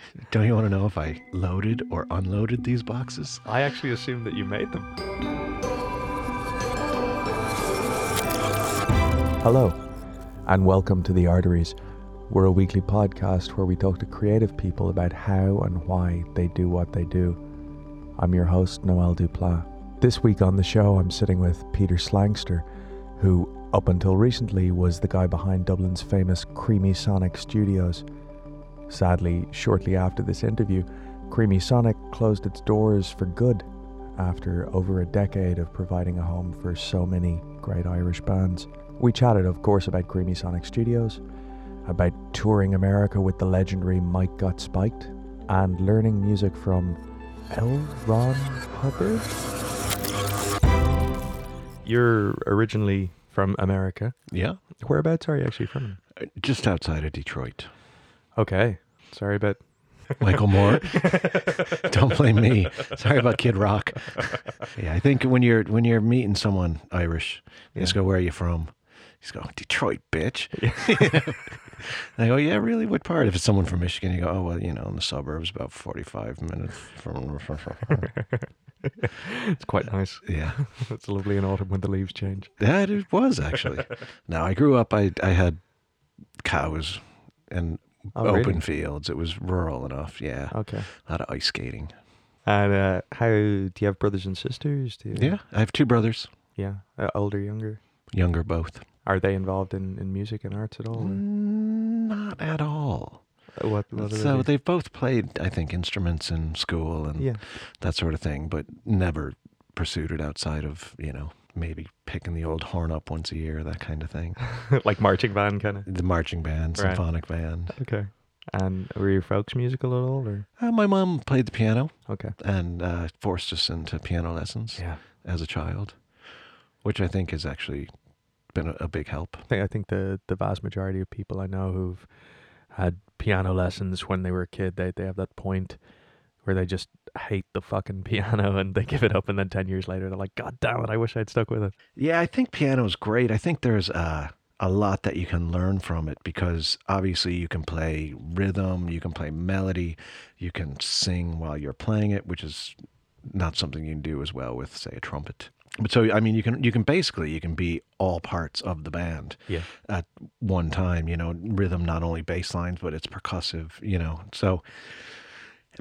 Don't you want to know if I loaded or unloaded these boxes? I actually assumed that you made them. Hello, and welcome to The Arteries. We're a weekly podcast where we talk to creative people about how and why they do what they do. I'm your host, Noel Duplat. This week on the show, I'm sitting with Peter Slankster, who, up until recently, was the guy behind Dublin's famous Creamy Sonic Studios. Sadly, shortly after this interview, Creamy Sonic closed its doors for good after over a decade of providing a home for so many great Irish bands. We chatted, of course, about Creamy Sonic Studios, about touring America with the legendary Mike Got Spiked, and learning music from L. Ron Hubbard. You're originally from America. Yeah. Whereabouts are you actually from? Uh, Just outside of Detroit. Okay. Sorry about Michael Moore. Don't blame me. Sorry about Kid Rock. Yeah, I think when you're when you're meeting someone Irish, you just go, "Where are you from?" He's go, "Detroit, bitch." I go, "Yeah, really? What part?" If it's someone from Michigan, you go, "Oh, well, you know, in the suburbs, about forty-five minutes from." It's quite nice. yeah, It's lovely in autumn when the leaves change. yeah, it was actually. Now I grew up. I I had cows and Oh, open really? fields. It was rural enough. Yeah, Okay. a lot of ice skating. And uh, how do you have brothers and sisters? Do you, Yeah, I have two brothers, Yeah. Uh, older, younger. younger both. Are they involved in, in music and arts at all? or- Mm, Not at all. Uh, What, what do they So they've both played, I think, instruments in school and Yeah. that sort of thing, but never pursued it outside of, you know, maybe picking the old horn up once a year, that kind of thing. like marching band kind of. The marching band, Right. symphonic band. Okay. And were your folks musical at all? Or Uh, my mom played the piano okay. and uh, forced us into piano lessons Yeah. as a child, which I think has actually been a, a big help. I think I think the the vast majority of people I know who've had piano lessons when they were a kid, they they have that point where they just hate the fucking piano and they give it up, and then ten years later they're like, God damn it, I wish I'd stuck with it. Yeah, I think piano's great. I think there's uh, a lot that you can learn from it because obviously you can play rhythm, you can play melody, you can sing while you're playing it, which is not something you can do as well with, say, a trumpet. But so I mean, you can you can basically you can be all parts of the band Yeah. at one time. You know, rhythm not only bass lines, but it's percussive. You know, so.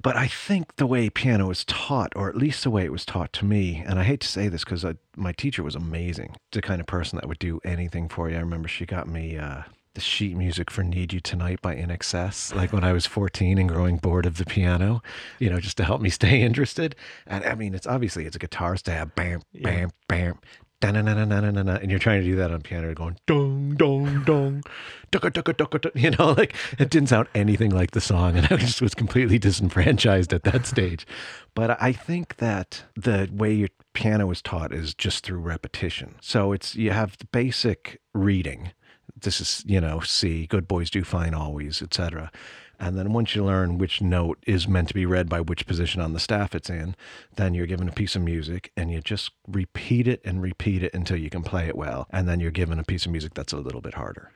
But I think the way piano is taught, or at least the way it was taught to me, and I hate to say this because my teacher was amazing. The kind of person that would do anything for you. I remember she got me uh, the sheet music for "Need You Tonight" by INXS, like when I was 14 and growing bored of the piano, you know, just to help me stay interested. And I mean, it's obviously it's a guitar stab, bam, bam, bam. Da-na-na-na-na-na-na, and you're trying to do that on piano, going dong, dong, dong, ducka, ducka, ducka, you know, like it didn't sound anything like the song, and I just was completely disenfranchised at that stage. But I think that the way your piano is taught is just through repetition. So it's you have the basic reading. This is you know C, good boys do fine always, etc. And then once you learn which note is meant to be read by which position on the staff it's in, then you're given a piece of music and you just repeat it and repeat it until you can play it well. And then you're given a piece of music that's a little bit harder.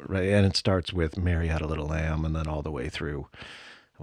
Right. And it starts with Mary Had a Little Lamb and then all the way through.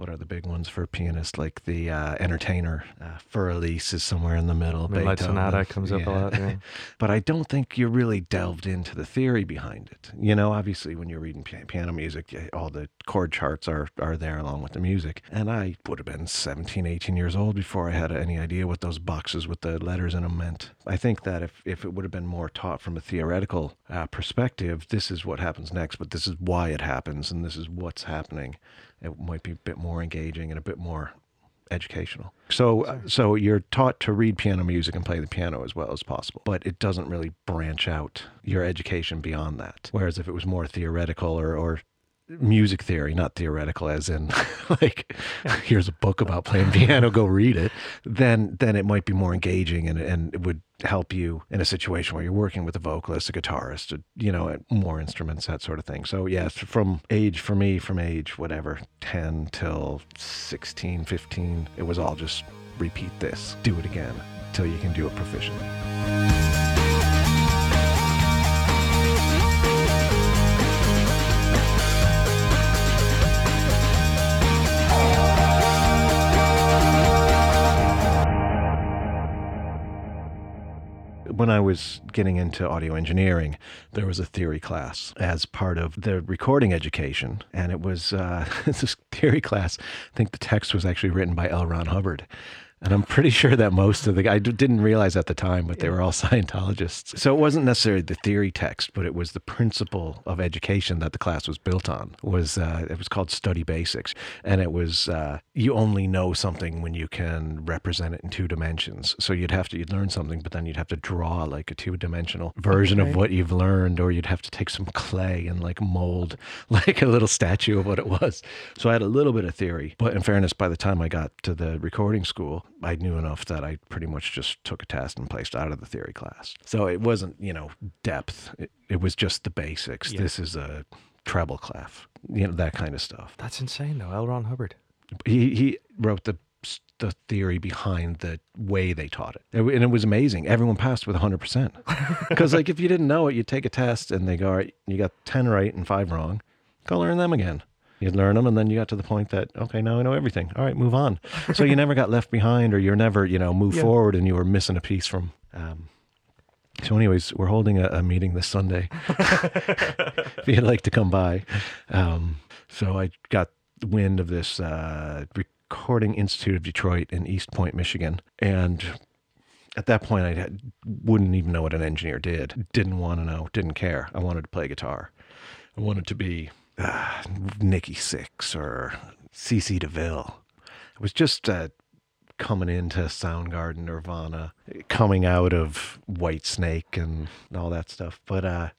What are the big ones for a pianist? Like the uh, Entertainer, uh, Für Elise is somewhere in the middle. Midnight Beethoven. Sonata comes up a lot. Yeah. but I don't think you really delved into the theory behind it. You know, obviously, when you're reading piano music, all the chord charts are, are there along with the music. And I would have been 17, 18 years old before I had any idea what those boxes with the letters in them meant. I think that if, if it would have been more taught from a theoretical uh, perspective, this is what happens next, but this is why it happens, and this is what's happening, it might be a bit more engaging and a bit more educational. So, uh, so you're taught to read piano music and play the piano as well as possible, but it doesn't really branch out your education beyond that. Whereas if it was more theoretical or, or music theory, not theoretical, as in like here's a book about playing piano, go read it. Then then it might be more engaging and and it would help you in a situation where you're working with a vocalist, a guitarist, you know, more instruments, that sort of thing. So yes, from age for me, from age whatever, 10 till 16, 15, it was all just repeat this, do it again till you can do it proficiently. When I was getting into audio engineering, there was a theory class as part of the recording education. And it was uh, this theory class. I think the text was actually written by L. Ron Hubbard. And I'm pretty sure that most of the I didn't realize at the time, but they were all Scientologists. So it wasn't necessarily the theory text, but it was the principle of education that the class was built on. Was uh, it was called Study Basics, and it was uh, you only know something when you can represent it in two dimensions. So you'd have to you'd learn something, but then you'd have to draw like a two dimensional version Okay. of what you've learned, or you'd have to take some clay and like mold like a little statue of what it was. So I had a little bit of theory, but in fairness, by the time I got to the recording school, I knew enough that I pretty much just took a test and placed out of the theory class. So it wasn't, you know, depth. It, it was just the basics. Yeah. This is a treble clef, you know, that kind of stuff. That's insane, though. L. Ron Hubbard. He he wrote the the theory behind the way they taught it, and it was amazing. Everyone passed with 100 percent. Because like if you didn't know it, you take a test and they go, all right, you got 10 right and five wrong. Go learn them again. You'd learn them, and then you got to the point that okay, now I know everything. All right, move on. So you never got left behind, or you're never you know move Yeah. forward, and you were missing a piece from. Um, so, anyways, we're holding a, a meeting this Sunday. if you'd like to come by, um, so I got wind of this uh, Recording Institute of Detroit in Eastpointe, Michigan, and at that point, I wouldn't even know what an engineer did. Didn't want to know. Didn't care. I wanted to play guitar. I wanted to be uh, Nikki Sixx or CC DeVille. It was just uh, coming into Soundgarden, Nirvana, coming out of Whitesnake and all that stuff. But uh,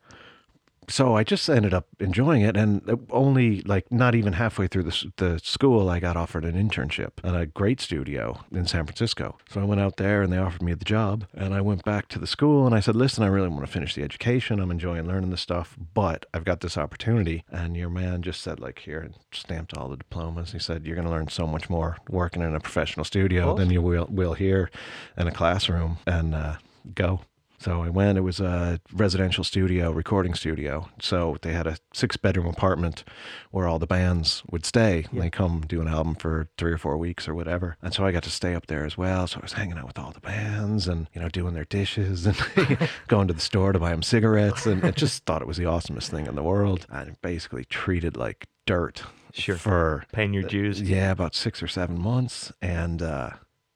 so I just ended up enjoying it, and only like not even halfway through the the school, I got offered an internship at a great studio in San Francisco. So I went out there, and they offered me the job, and I went back to the school, and I said, "Listen, I really want to finish the education. I'm enjoying learning this stuff, but I've got this opportunity." And your man just said, "Like here," and stamped all the diplomas. He said, "You're going to learn so much more working in a professional studio than you will will here in a classroom." And uh, go. So I went. It was a residential studio, recording studio. So they had a six bedroom apartment where all the bands would stay. And They come do an album for three or four weeks or whatever. And so I got to stay up there as well. So I was hanging out with all the bands and you know doing their dishes and going to the store to buy them cigarettes. And I just thought it was the awesomest thing in the world. And basically treated like dirt Sure. for Paying your dues. yeah, about six or seven months. And uh,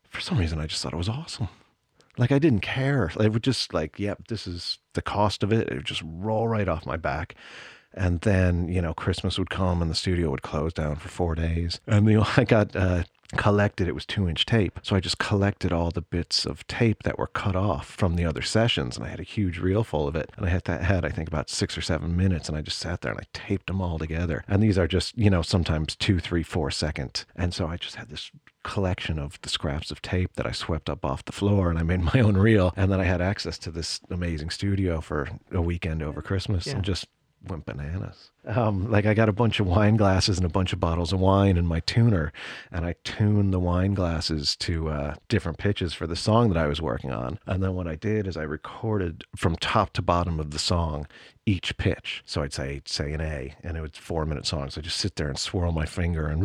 for some reason, I just thought it was awesome. Like I didn't care. It would just like, yep, this is the cost of it. It would just roll right off my back. And then, you know, Christmas would come and the studio would close down for four days. And you know, I got uh, collected, it was two inch tape. So I just collected all the bits of tape that were cut off from the other sessions. And I had a huge reel full of it. And I had that had, I think, about six or seven minutes. And I just sat there and I taped them all together. And these are just, you know, sometimes two, three, four second. And so I just had this collection of the scraps of tape that I swept up off the floor and I made my own reel. And then I had access to this amazing studio for a weekend over Christmas Yeah. and just went bananas. Um, like I got a bunch of wine glasses and a bunch of bottles of wine in my tuner, and I tuned the wine glasses to uh, different pitches for the song that I was working on. And then what I did is I recorded from top to bottom of the song each pitch. So I'd say say an A, and it was four minute songs. So I just sit there and swirl my finger and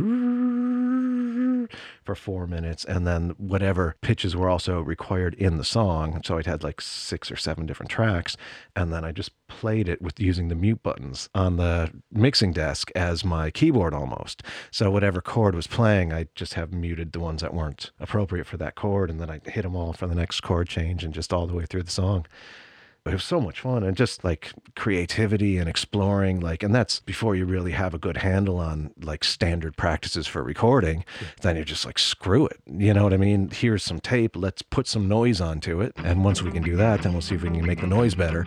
for four minutes, and then whatever pitches were also required in the song. So I'd had like six or seven different tracks, and then I just played it with using the mute buttons on the mixing desk as my keyboard almost. So whatever chord was playing, I just have muted the ones that weren't appropriate for that chord, and then I hit them all for the next chord change and just all the way through the song it was so much fun and just like creativity and exploring like and that's before you really have a good handle on like standard practices for recording then you're just like screw it. You know what i mean? Here's some tape. Let's put some noise onto it and once we can do that then we'll see if we can make the noise better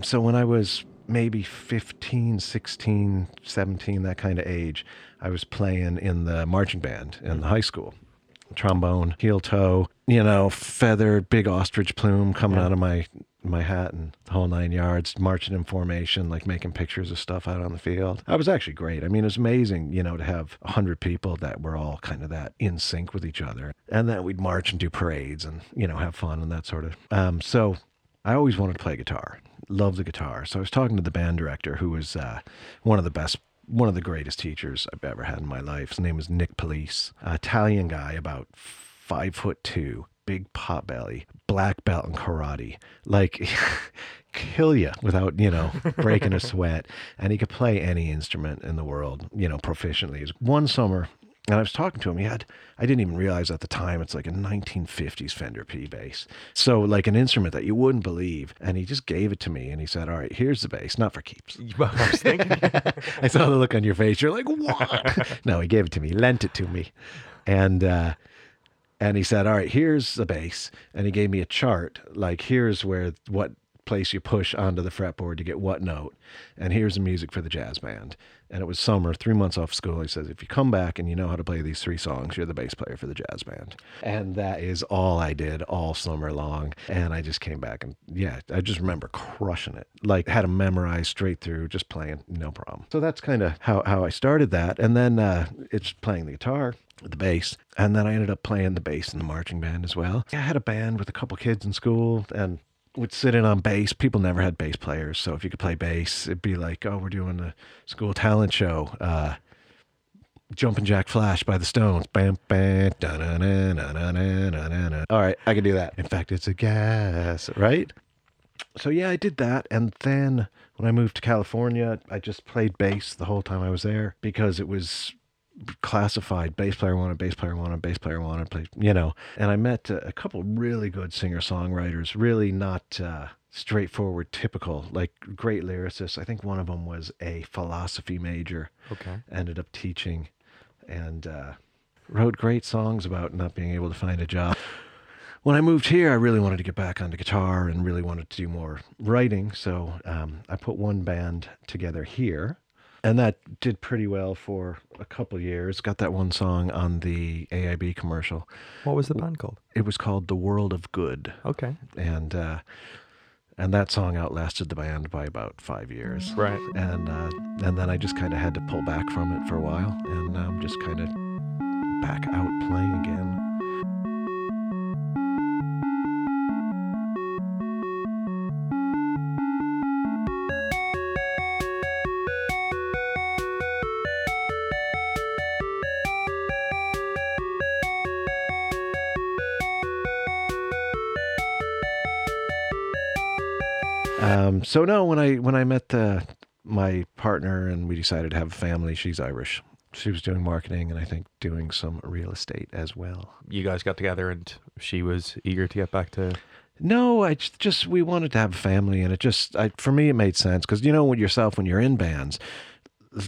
Um, so when I was maybe 15, 16, 17, that kind of age, I was playing in the marching band in the high school. Trombone, heel toe, you know, feathered, big ostrich plume coming Yeah. out of my my hat and the whole nine yards, marching in formation, like making pictures of stuff out on the field. That was actually great. I mean, it was amazing, you know, to have a hundred people that were all kind of that in sync with each other, and then we'd march and do parades and you know have fun and that sort of. Um, so I always wanted to play guitar. Love the guitar. So I was talking to the band director, who was uh, one of the best one of the greatest teachers I've ever had in my life. His name was Nick Police, an Italian guy, about five foot two, big pot belly, black belt in karate, like kill you without you know breaking a sweat. And he could play any instrument in the world, you know, proficiently. One summer, and I was talking to him. He had, I didn't even realize at the time, it's like a 1950s Fender P bass. So, like an instrument that you wouldn't believe. And he just gave it to me and he said, All right, here's the bass, not for keeps. I was thinking. I saw the look on your face. You're like, What? no, he gave it to me, lent it to me. And, uh, and he said, All right, here's the bass. And he gave me a chart. Like, here's where what place you push onto the fretboard to get what note. And here's the music for the jazz band. And it was summer, three months off school. He says, If you come back and you know how to play these three songs, you're the bass player for the jazz band. And that is all I did all summer long. And I just came back and, yeah, I just remember crushing it. Like, had to memorize straight through, just playing, no problem. So that's kind of how, how I started that. And then uh, it's playing the guitar the bass. And then I ended up playing the bass in the marching band as well. I had a band with a couple kids in school and would sit in on bass. People never had bass players, so if you could play bass, it'd be like, oh, we're doing the school talent show. Uh, Jumping Jack Flash by the Stones. Bam, bam, da da, da, da, da, da, da. All right, I can do that. In fact, it's a gas, right? So yeah, I did that, and then when I moved to California, I just played bass the whole time I was there because it was classified bass player wanted, bass player wanted, bass player wanted, play, you know. And I met a, a couple really good singer songwriters, really not uh, straightforward, typical, like great lyricists. I think one of them was a philosophy major, Okay. ended up teaching, and uh, wrote great songs about not being able to find a job. When I moved here, I really wanted to get back onto guitar and really wanted to do more writing. So um, I put one band together here and that did pretty well for a couple years. Got that one song on the AIB commercial. What was the band called? It was called "The World of Good," Okay. and uh, and that song outlasted the band by about five years. Right. And uh, and then I just kind of had to pull back from it for a while, and I'm just kind of back out playing again. Um, so no, when I when I met uh, my partner and we decided to have a family, she's Irish. She was doing marketing and I think doing some real estate as well. You guys got together and she was eager to get back to. No, I just, just we wanted to have a family, and it just I, for me it made sense because you know when yourself when you're in bands,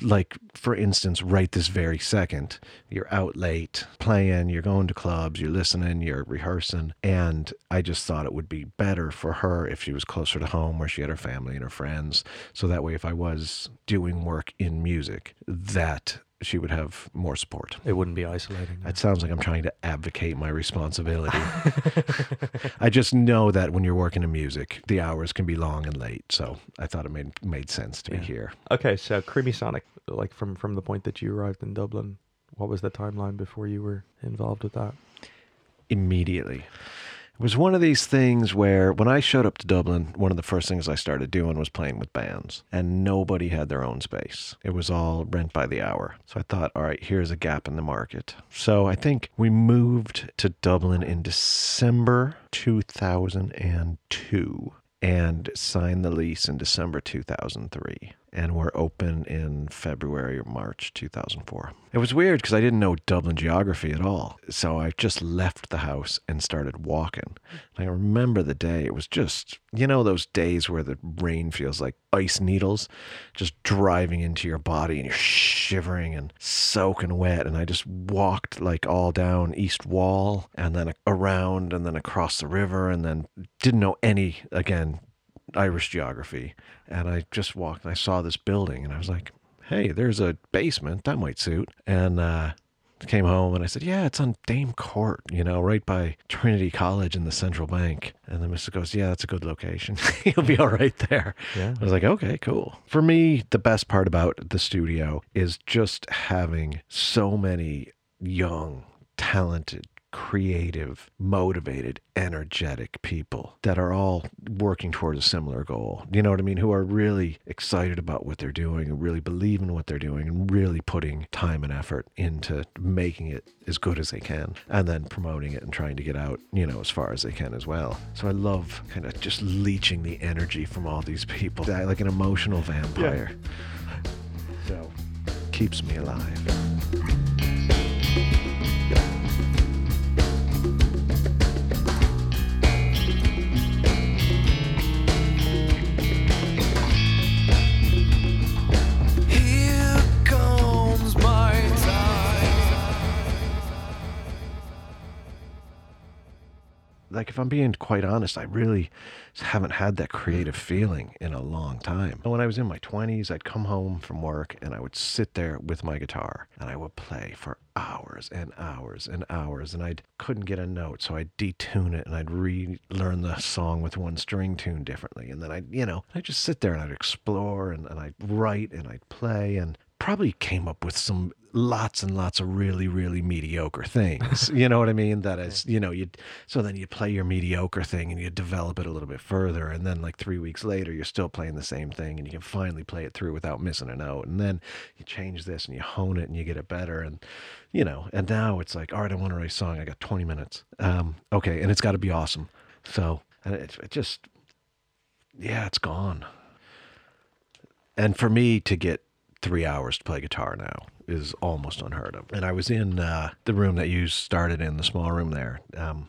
like for instance, right this very second, you're out late playing, you're going to clubs, you're listening, you're rehearsing, and I just thought it would be better for her if she was closer to home where she had her family and her friends, so that way if I was doing work in music, that she would have more support. It wouldn't be isolating. It sounds like I'm trying to advocate my responsibility. I just know that when you're working in music, the hours can be long and late. So I thought it made made sense to be here. Okay, so Creamy Sonic, like from from the point that you arrived in Dublin, what was the timeline before you were involved with that? Immediately. It was one of these things where when I showed up to Dublin, one of the first things I started doing was playing with bands, and nobody had their own space. It was all rent by the hour. So I thought, all right, here's a gap in the market. So I think we moved to Dublin in December 2002 and signed the lease in December 2003. And we're open in February or March 2004. It was weird because I didn't know Dublin geography at all. So I just left the house and started walking. And I remember the day, it was just, you know, those days where the rain feels like ice needles just driving into your body and you're shivering and soaking wet. And I just walked like all down East Wall and then around and then across the river and then didn't know any, again, Irish geography. And I just walked and I saw this building and I was like, hey, there's a basement. That might suit. And uh, came home and I said, Yeah, it's on Dame Court, you know, right by Trinity College and the Central Bank. And the mister goes, Yeah, that's a good location. You'll be all right there. Yeah. I was like, Okay, cool. For me, the best part about the studio is just having so many young, talented, creative, motivated, energetic people that are all working towards a similar goal. You know what I mean? Who are really excited about what they're doing and really believe in what they're doing and really putting time and effort into making it as good as they can and then promoting it and trying to get out, you know, as far as they can as well. So I love kind of just leeching the energy from all these people, like an emotional vampire. So keeps me alive. I'm being quite honest, I really haven't had that creative feeling in a long time. When I was in my 20s, I'd come home from work and I would sit there with my guitar and I would play for hours and hours and hours and I couldn't get a note, so I'd detune it and I'd relearn the song with one string tune differently. And then I'd, you know, I'd just sit there and I'd explore and, and I'd write and I'd play and probably came up with some lots and lots of really really mediocre things. You know what i mean? That is you know you so then you play your mediocre thing and you develop it a little bit further. And then like three weeks later you're still playing the same thing and you can finally play it through without missing a note. And then you change this and you hone it and you get it better. And you know and now it's like all right i want to write a song. I got 20 minutes. Um okay and it's got to be awesome. So and it, it just yeah it's gone. And for me to get three hours to play guitar now is almost unheard of. And I was in uh, the room that you started in, the small room there. Um,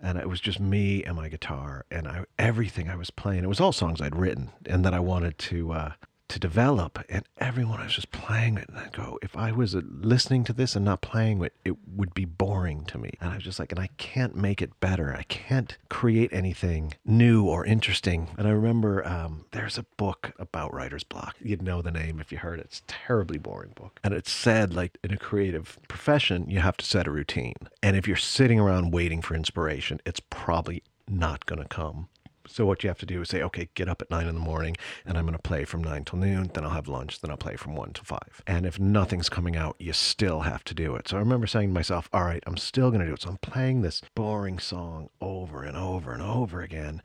and it was just me and my guitar and I, everything I was playing. It was all songs I'd written and that I wanted to uh, to develop. And everyone was just playing it, and I go, if I was uh, listening to this and not playing it, it would be boring to me. And I was just like, and I can't make it better. I can't create anything new or interesting. And I remember um, there's a book about writer's block. You'd know the name if you heard it. It's a terribly boring book. And it said, like, in a creative profession, you have to set a routine. And if you're sitting around waiting for inspiration, it's probably not going to come. So what you have to do is say, okay, get up at nine in the morning, and I'm going to play from nine till noon. Then I'll have lunch. Then I'll play from one to five. And if nothing's coming out, you still have to do it. So I remember saying to myself, all right, I'm still going to do it. So I'm playing this boring song over and over and over again.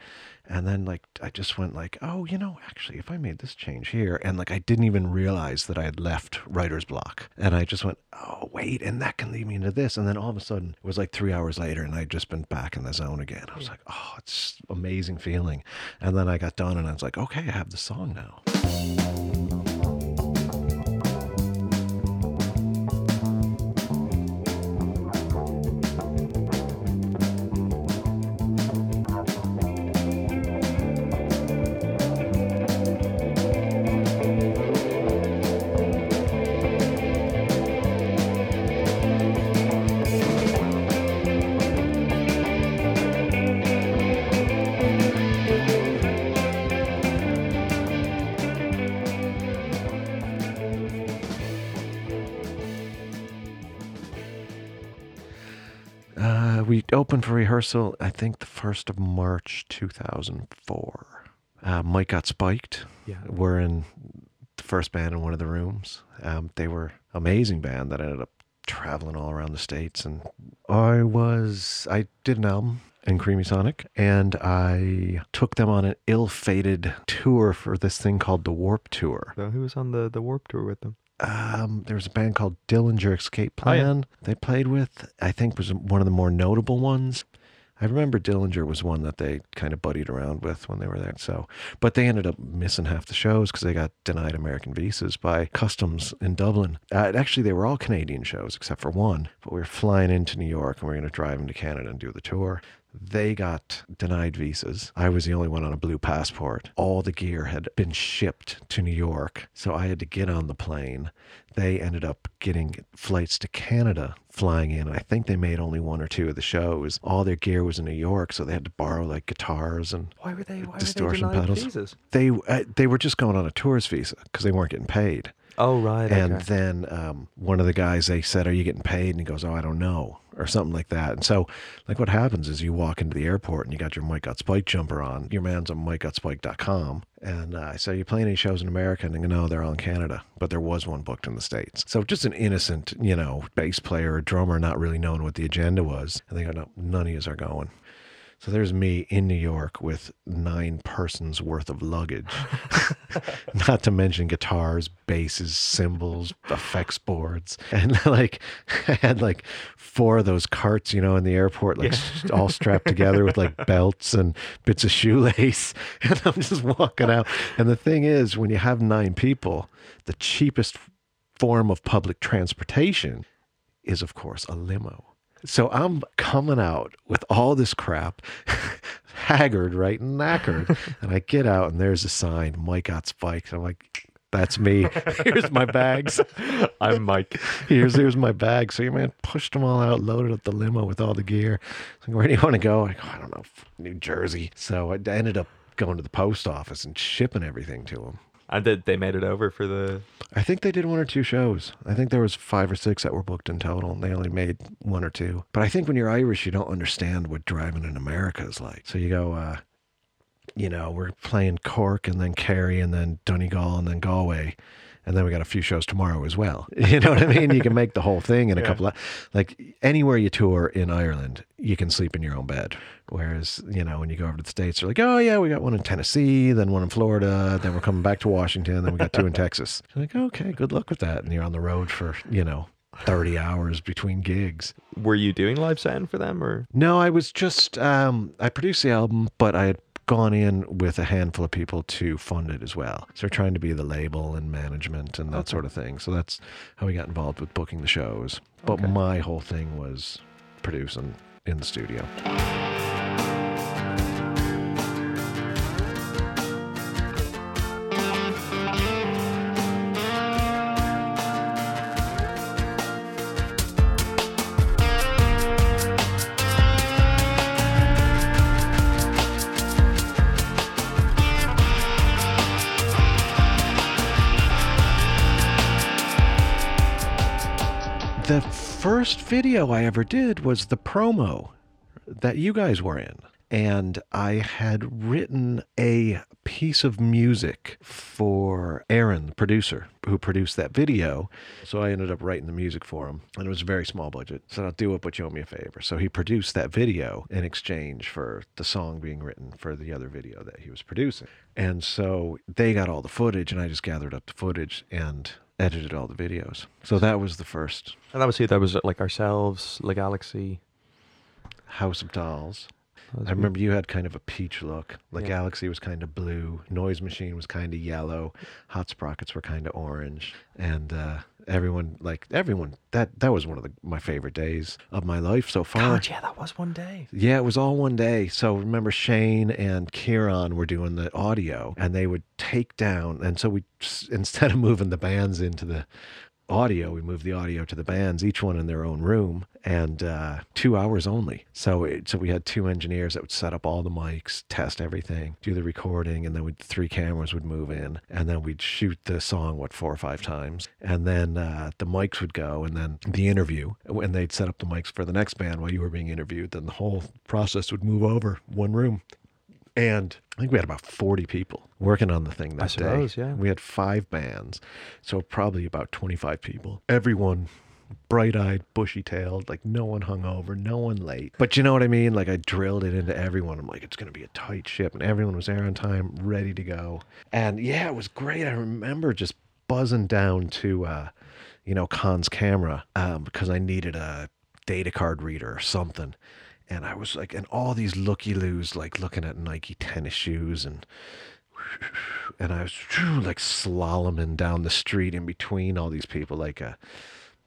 And then like I just went like, oh, you know, actually, if I made this change here, and like I didn't even realize that I had left writer's block, and I just went, oh wait, and that can lead me into this, and then all of a sudden it was like three hours later, and I'd just been back in the zone again. I was like, oh, it's amazing feeling, and then I got done, and I was like, okay, I have the song now. Rehearsal, I think the first of March 2004. Uh, Mike got spiked. Yeah. We're in the first band in one of the rooms. Um, they were amazing band that ended up traveling all around the states. And I was, I did an album in Creamy Sonic, and I took them on an ill-fated tour for this thing called the Warp Tour. So who was on the the Warp Tour with them? Um, there was a band called Dillinger Escape Oh, yeah. Plan. They played with. I think was one of the more notable ones. I remember Dillinger was one that they kind of buddied around with when they were there. So, but they ended up missing half the shows because they got denied American visas by customs in Dublin. Uh, actually, they were all Canadian shows except for one. But we were flying into New York and we are going to drive into Canada and do the tour. They got denied visas. I was the only one on a blue passport. All the gear had been shipped to New York. So I had to get on the plane. They ended up getting flights to Canada flying in. I think they made only one or two of the shows. All their gear was in New York, so they had to borrow like guitars and Why were they? Why Distortion were they pedals. visas? they uh, they were just going on a tourist visa because they weren't getting paid. Oh right. And okay. then um, one of the guys, they said, Are you getting paid? And he goes, Oh, I don't know, or something like that. And so, like, what happens is you walk into the airport and you got your Mike Got Spike jumper on. Your man's on MikeGotSpike.com. And uh, I said, Are you playing any shows in America? And they go, No, they're all in Canada. But there was one booked in the States. So just an innocent, you know, bass player or drummer not really knowing what the agenda was. And they go, No, none of yous are going. So there's me in New York with nine persons worth of luggage, not to mention guitars, basses, cymbals, effects boards, and like I had like four of those carts, you know, in the airport, like s- all strapped together with like belts and bits of shoelace, and I'm just walking out. And the thing is, when you have nine people, the cheapest form of public transportation is, of course, a limo. So I'm coming out with all this crap, haggard, right, and knackered. and I get out, and there's a sign, Mike got spikes. I'm like, that's me. Here's my bags. I'm Mike. Here's here's my bag. So your man pushed them all out, loaded up the limo with all the gear. Like, where do you want to go? I go, I don't know, New Jersey. So I ended up going to the post office and shipping everything to him. And did they made it over for the? I think they did one or two shows. I think there was five or six that were booked in total, and they only made one or two. But I think when you're Irish, you don't understand what driving in America is like. So you go, uh, you know, we're playing Cork and then Kerry and then Donegal and then Galway. And then we got a few shows tomorrow as well. You know what I mean? You can make the whole thing in a couple of, like anywhere you tour in Ireland, you can sleep in your own bed. Whereas, you know, when you go over to the States, they're like, oh, yeah, we got one in Tennessee, then one in Florida, then we're coming back to Washington, then we got two in Texas. You're like, okay, good luck with that. And you're on the road for, you know, 30 hours between gigs. Were you doing live sound for them or? No, I was just um, I produced the album, but I had gone in with a handful of people to fund it as well. So we're trying to be the label and management and that sort of thing. So that's how we got involved with booking the shows. But Okay. my whole thing was producing in the studio. First video I ever did was the promo that you guys were in. And I had written a piece of music for Aaron, the producer, who produced that video. So I ended up writing the music for him. And it was a very small budget. So I'll do it, but you owe me a favor. So he produced that video in exchange for the song being written for the other video that he was producing. And so they got all the footage, and I just gathered up the footage and edited all the videos. So that was the first And obviously? That was like ourselves, Le Galaxie. House of Dolls. I remember you had kind of a peach look. The Yeah. Galaxie was kind of blue. Noise Machine was kind of yellow. Hot Sprockets were kind of orange. And uh, everyone, like everyone, that that was one of the, my favorite days of my life so far. God, yeah, that was one day. Yeah, it was all one day. So remember Shane and Kieran were doing the audio and they would take down and so we instead of moving the bands into the audio, we moved the audio to the bands, each one in their own room and uh, two hours only. So it, so we had two engineers that would set up all the mics, test everything, do the recording, and then we'd, three cameras would move in, and then we'd shoot the song what four or five times, and then uh, the mics would go, and then the interview, and they'd set up the mics for the next band while you were being interviewed. Then the whole process would move over one room. And I think we had about 40 people working on the thing that I suppose, day. yeah. We had five bands, so probably about 25 people. Everyone bright eyed, bushy tailed, like no one hung over, no one late. But you know what I mean? Like I drilled it into everyone. I'm like, it's going to be a tight ship. And everyone was there on time, ready to go. And yeah, it was great. I remember just buzzing down to, uh, you know, Conn's camera um, because I needed a data card reader or something. And I was like, and all these looky loos, like looking at Nike tennis shoes and and I was like slaloming down the street in between all these people like a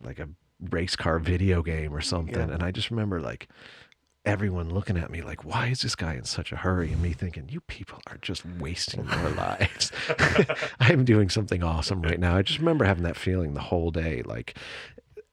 like a race car video game or something. Yeah. And I just remember like everyone looking at me like, why is this guy in such a hurry? And me thinking, you people are just wasting your lives. I'm doing something awesome right now. I just remember having that feeling the whole day. Like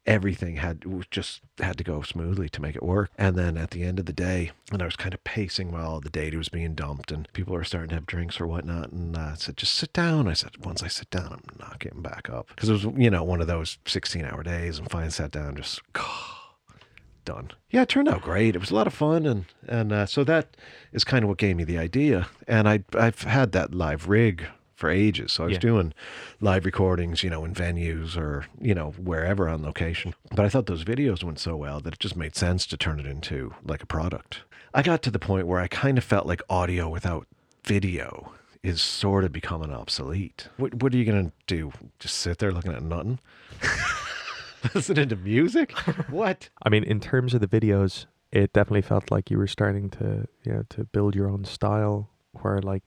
everything had just had to go smoothly to make it work. And then at the end of the day, when I was kind of pacing while the data was being dumped and people were starting to have drinks or whatnot, and I said, "Just sit down." I said, "Once I sit down, I'm not getting back up," because it was you know one of those 16 hour days. And finally sat down, just done. Yeah, it turned out great. It was a lot of fun, and and uh, so that is kind of what gave me the idea. And I I've had that live rig for ages, so I was Yeah. doing live recordings, you know, in venues or you know wherever on location. But I thought those videos went so well that it just made sense to turn it into like a product. I got to the point where I kind of felt like audio without video is sort of becoming obsolete. What what are you gonna do? Just sit there looking at nothing? Listening to music? What? I mean, in terms of the videos, it definitely felt like you were starting to, you know, to build your own style. Where like,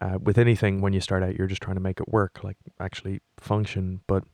uh, with anything, when you start out, you're just trying to make it work, like actually function. But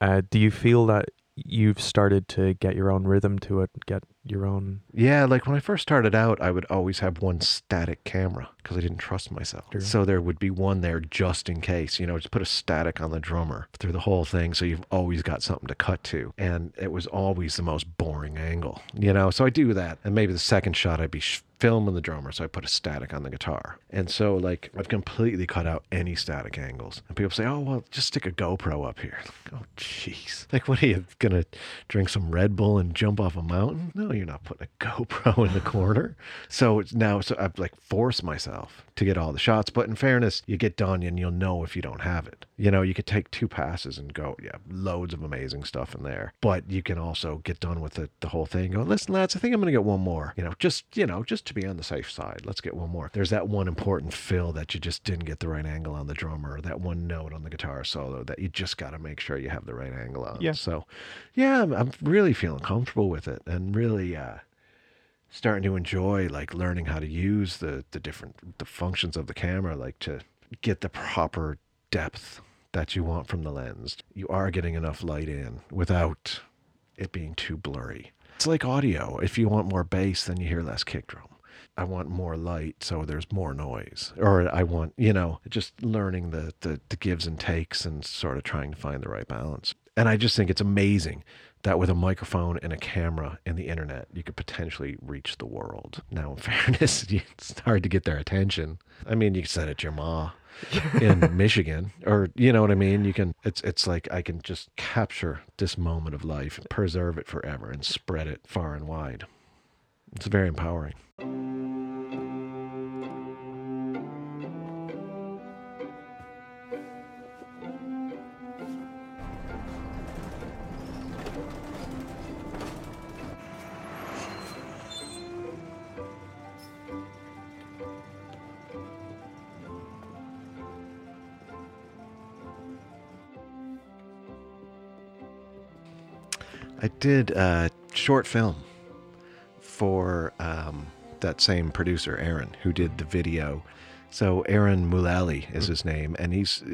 uh, do you feel that you've started to get your own rhythm to it, get your own? Yeah, like when I first started out, I would always have one static camera because I didn't trust myself. Sure. So there would be one there just in case, you know, just put a static on the drummer through the whole thing. So you've always got something to cut to. And it was always the most boring angle, you know? So I do that. And maybe the second shot, I'd be sh- filming the drummer. So I put a static on the guitar. And so, like, I've completely cut out any static angles. And people say, oh, well, just stick a GoPro up here. Oh, jeez. Like, what are you going to drink some Red Bull and jump off a mountain? No, you're not putting a GoPro in the corner. So it's now, so I've like forced myself to get all the shots. But in fairness, you get done and you'll know if you don't have it. You know, you could take two passes and go, yeah, loads of amazing stuff in there. But you can also get done with the, the whole thing. Go, listen, lads, I think I'm going to get one more. You know, just, you know, just to be on the safe side, let's get one more. There's that one important fill that you just didn't get the right angle on the drummer, or that one note on the guitar solo that you just got to make sure you have the right angle on. Yeah. So, yeah, I'm, I'm really feeling comfortable with it and really, uh, starting to enjoy like learning how to use the the different the functions of the camera like to get the proper depth that you want from the lens. You are getting enough light in without it being too blurry. It's like audio. If you want more bass then you hear less kick drum. I want more light so there's more noise. Or I want you know just learning the, the the gives and takes and sort of trying to find the right balance. And I just think it's amazing that with a microphone and a camera and the internet, you could potentially reach the world. Now, in fairness, it's hard to get their attention. I mean, you can send it to your ma in Michigan, or you know what I mean. You can. It's it's like I can just capture this moment of life, preserve it forever, and spread it far and wide. It's very empowering. I did a short film for um, that same producer, Aaron, who did the video. So Aaron Mulally is his name, and he's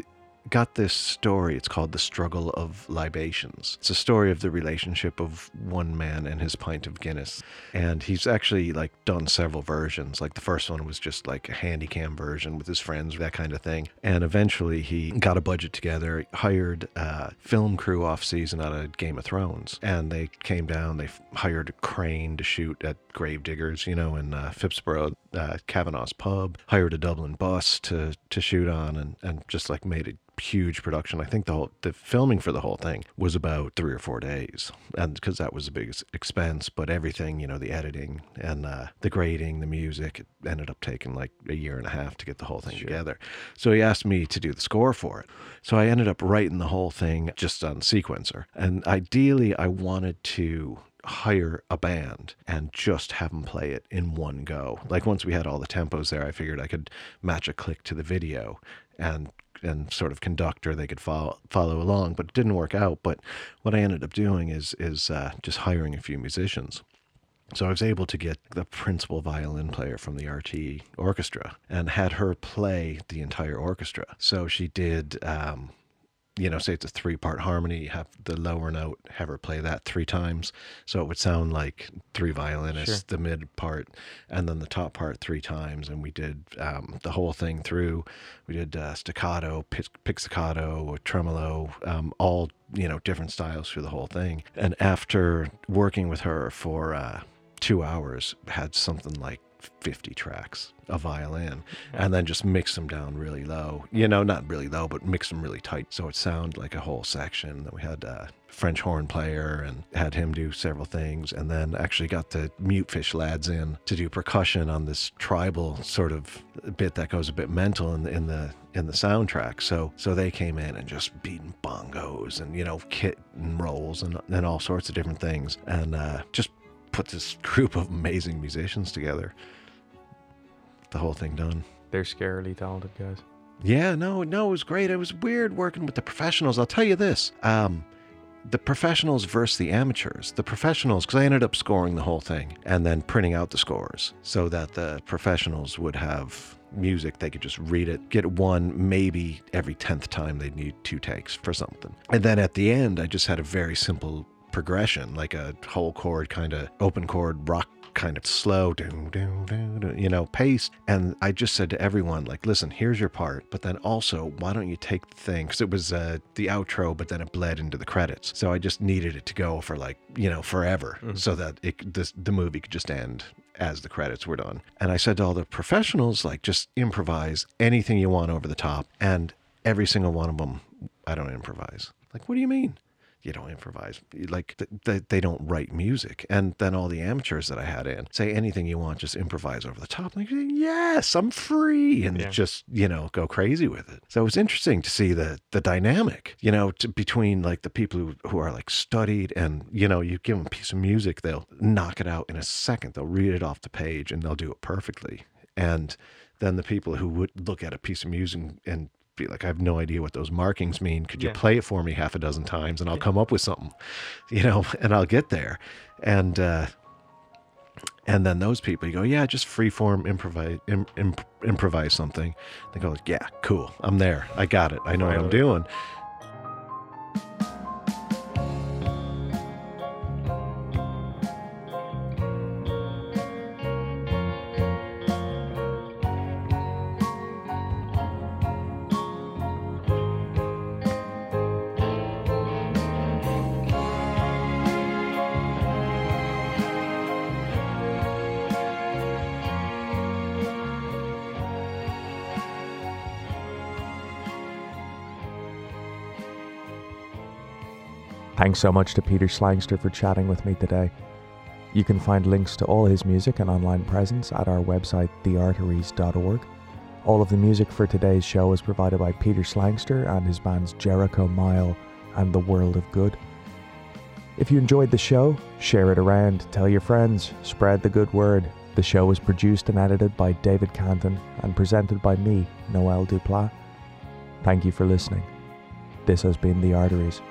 got this story. It's called The Struggle of Libations. It's a story of the relationship of one man and his pint of Guinness. And he's actually like done several versions. Like the first one was just like a handy cam version with his friends, that kind of thing. And eventually he got a budget together, hired a film crew off season out of Game of Thrones. And they came down, they hired a crane to shoot at Gravediggers, you know, in uh, Phibsborough, uh, Kavanagh's pub, hired a Dublin bus to, to shoot on and, and just like made it huge production. I think the whole the filming for the whole thing was about three or four days, and because that was the biggest expense. But everything, you know, the editing and uh, the grading, the music, it ended up taking like a year and a half to get the whole thing together. So he asked me to do the score for it. So I ended up writing the whole thing just on sequencer, and ideally I wanted to hire a band and just have them play it in one go. Like once we had all the tempos there, I figured I could match a click to the video and and sort of conductor they could follow follow along, but it didn't work out. But what I ended up doing is is uh, just hiring a few musicians. So I was able to get the principal violin player from the RTÉ orchestra and had her play the entire orchestra. So she did um, you know, say it's a three part harmony, you have the lower note, have her play that three times. So it would sound like three violinists, Sure. the mid part, and then the top part three times. And we did um, the whole thing through. We did uh, staccato, piz- pizzicato, tremolo, um, all, you know, different styles through the whole thing. And after working with her for uh, two hours, had something like 50 tracks of violin and then just mix them down really low. You know, not really low, but mix them really tight so it sounded like a whole section. Then we had a French horn player and had him do several things, and then actually got the Mutefish lads in to do percussion on this tribal sort of bit that goes a bit mental in the in the in the soundtrack. So so they came in and just beating bongos and you know kit and rolls and and all sorts of different things, and uh, just put this group of amazing musicians together. The whole thing done. They're scarily talented guys. Yeah, no, no, it was great. It was weird working with the professionals. I'll tell you this. Um, the professionals versus the amateurs. The professionals, because I ended up scoring the whole thing and then printing out the scores so that the professionals would have music. They could just read it, get one, maybe every 10th time they'd need two takes for something. And then at the end, I just had a very simple progression, like a whole chord kind of open chord rock kind of slow, doo, you know, pace. And I just said to everyone, like, listen, here's your part, but then also, why don't you take the thing? Because it was uh, the outro, but then it bled into the credits. So I just needed it to go for like, you know, forever, so that it this, the movie could just end as the credits were done. And I said to all the professionals, like, just improvise anything you want over the top. And every single one of them, I don't improvise. Like, what do you mean? You don't improvise. Like th- th- they don't write music. And then all the amateurs that I had in say anything you want, just improvise over the top. Like yes, I'm free, and Yeah. just you know go crazy with it. So it was interesting to see the the dynamic, you know, to, between like the people who who are like studied and you know you give them a piece of music, they'll knock it out in a second. They'll read it off the page and they'll do it perfectly. And then the people who would look at a piece of music and be like, I have no idea what those markings mean. Could you Yeah. play it for me half a dozen times and I'll come up with something, you know, and I'll get there. And, uh, and then those people, you go, yeah, just freeform improvise, im, imp, improvise something. They go, yeah, cool. I'm there. I got it. I know what I'm doing. Thanks so much to Peter Slankster for chatting with me today. You can find links to all his music and online presence at our website, thearteries.org. All of the music for today's show is provided by Peter Slankster and his bands Jericho Mile and The World of Good. If you enjoyed the show, share it around, tell your friends, spread the good word. The show was produced and edited by David Canton and presented by me, Noel Duplat. Thank you for listening. This has been The Arteries.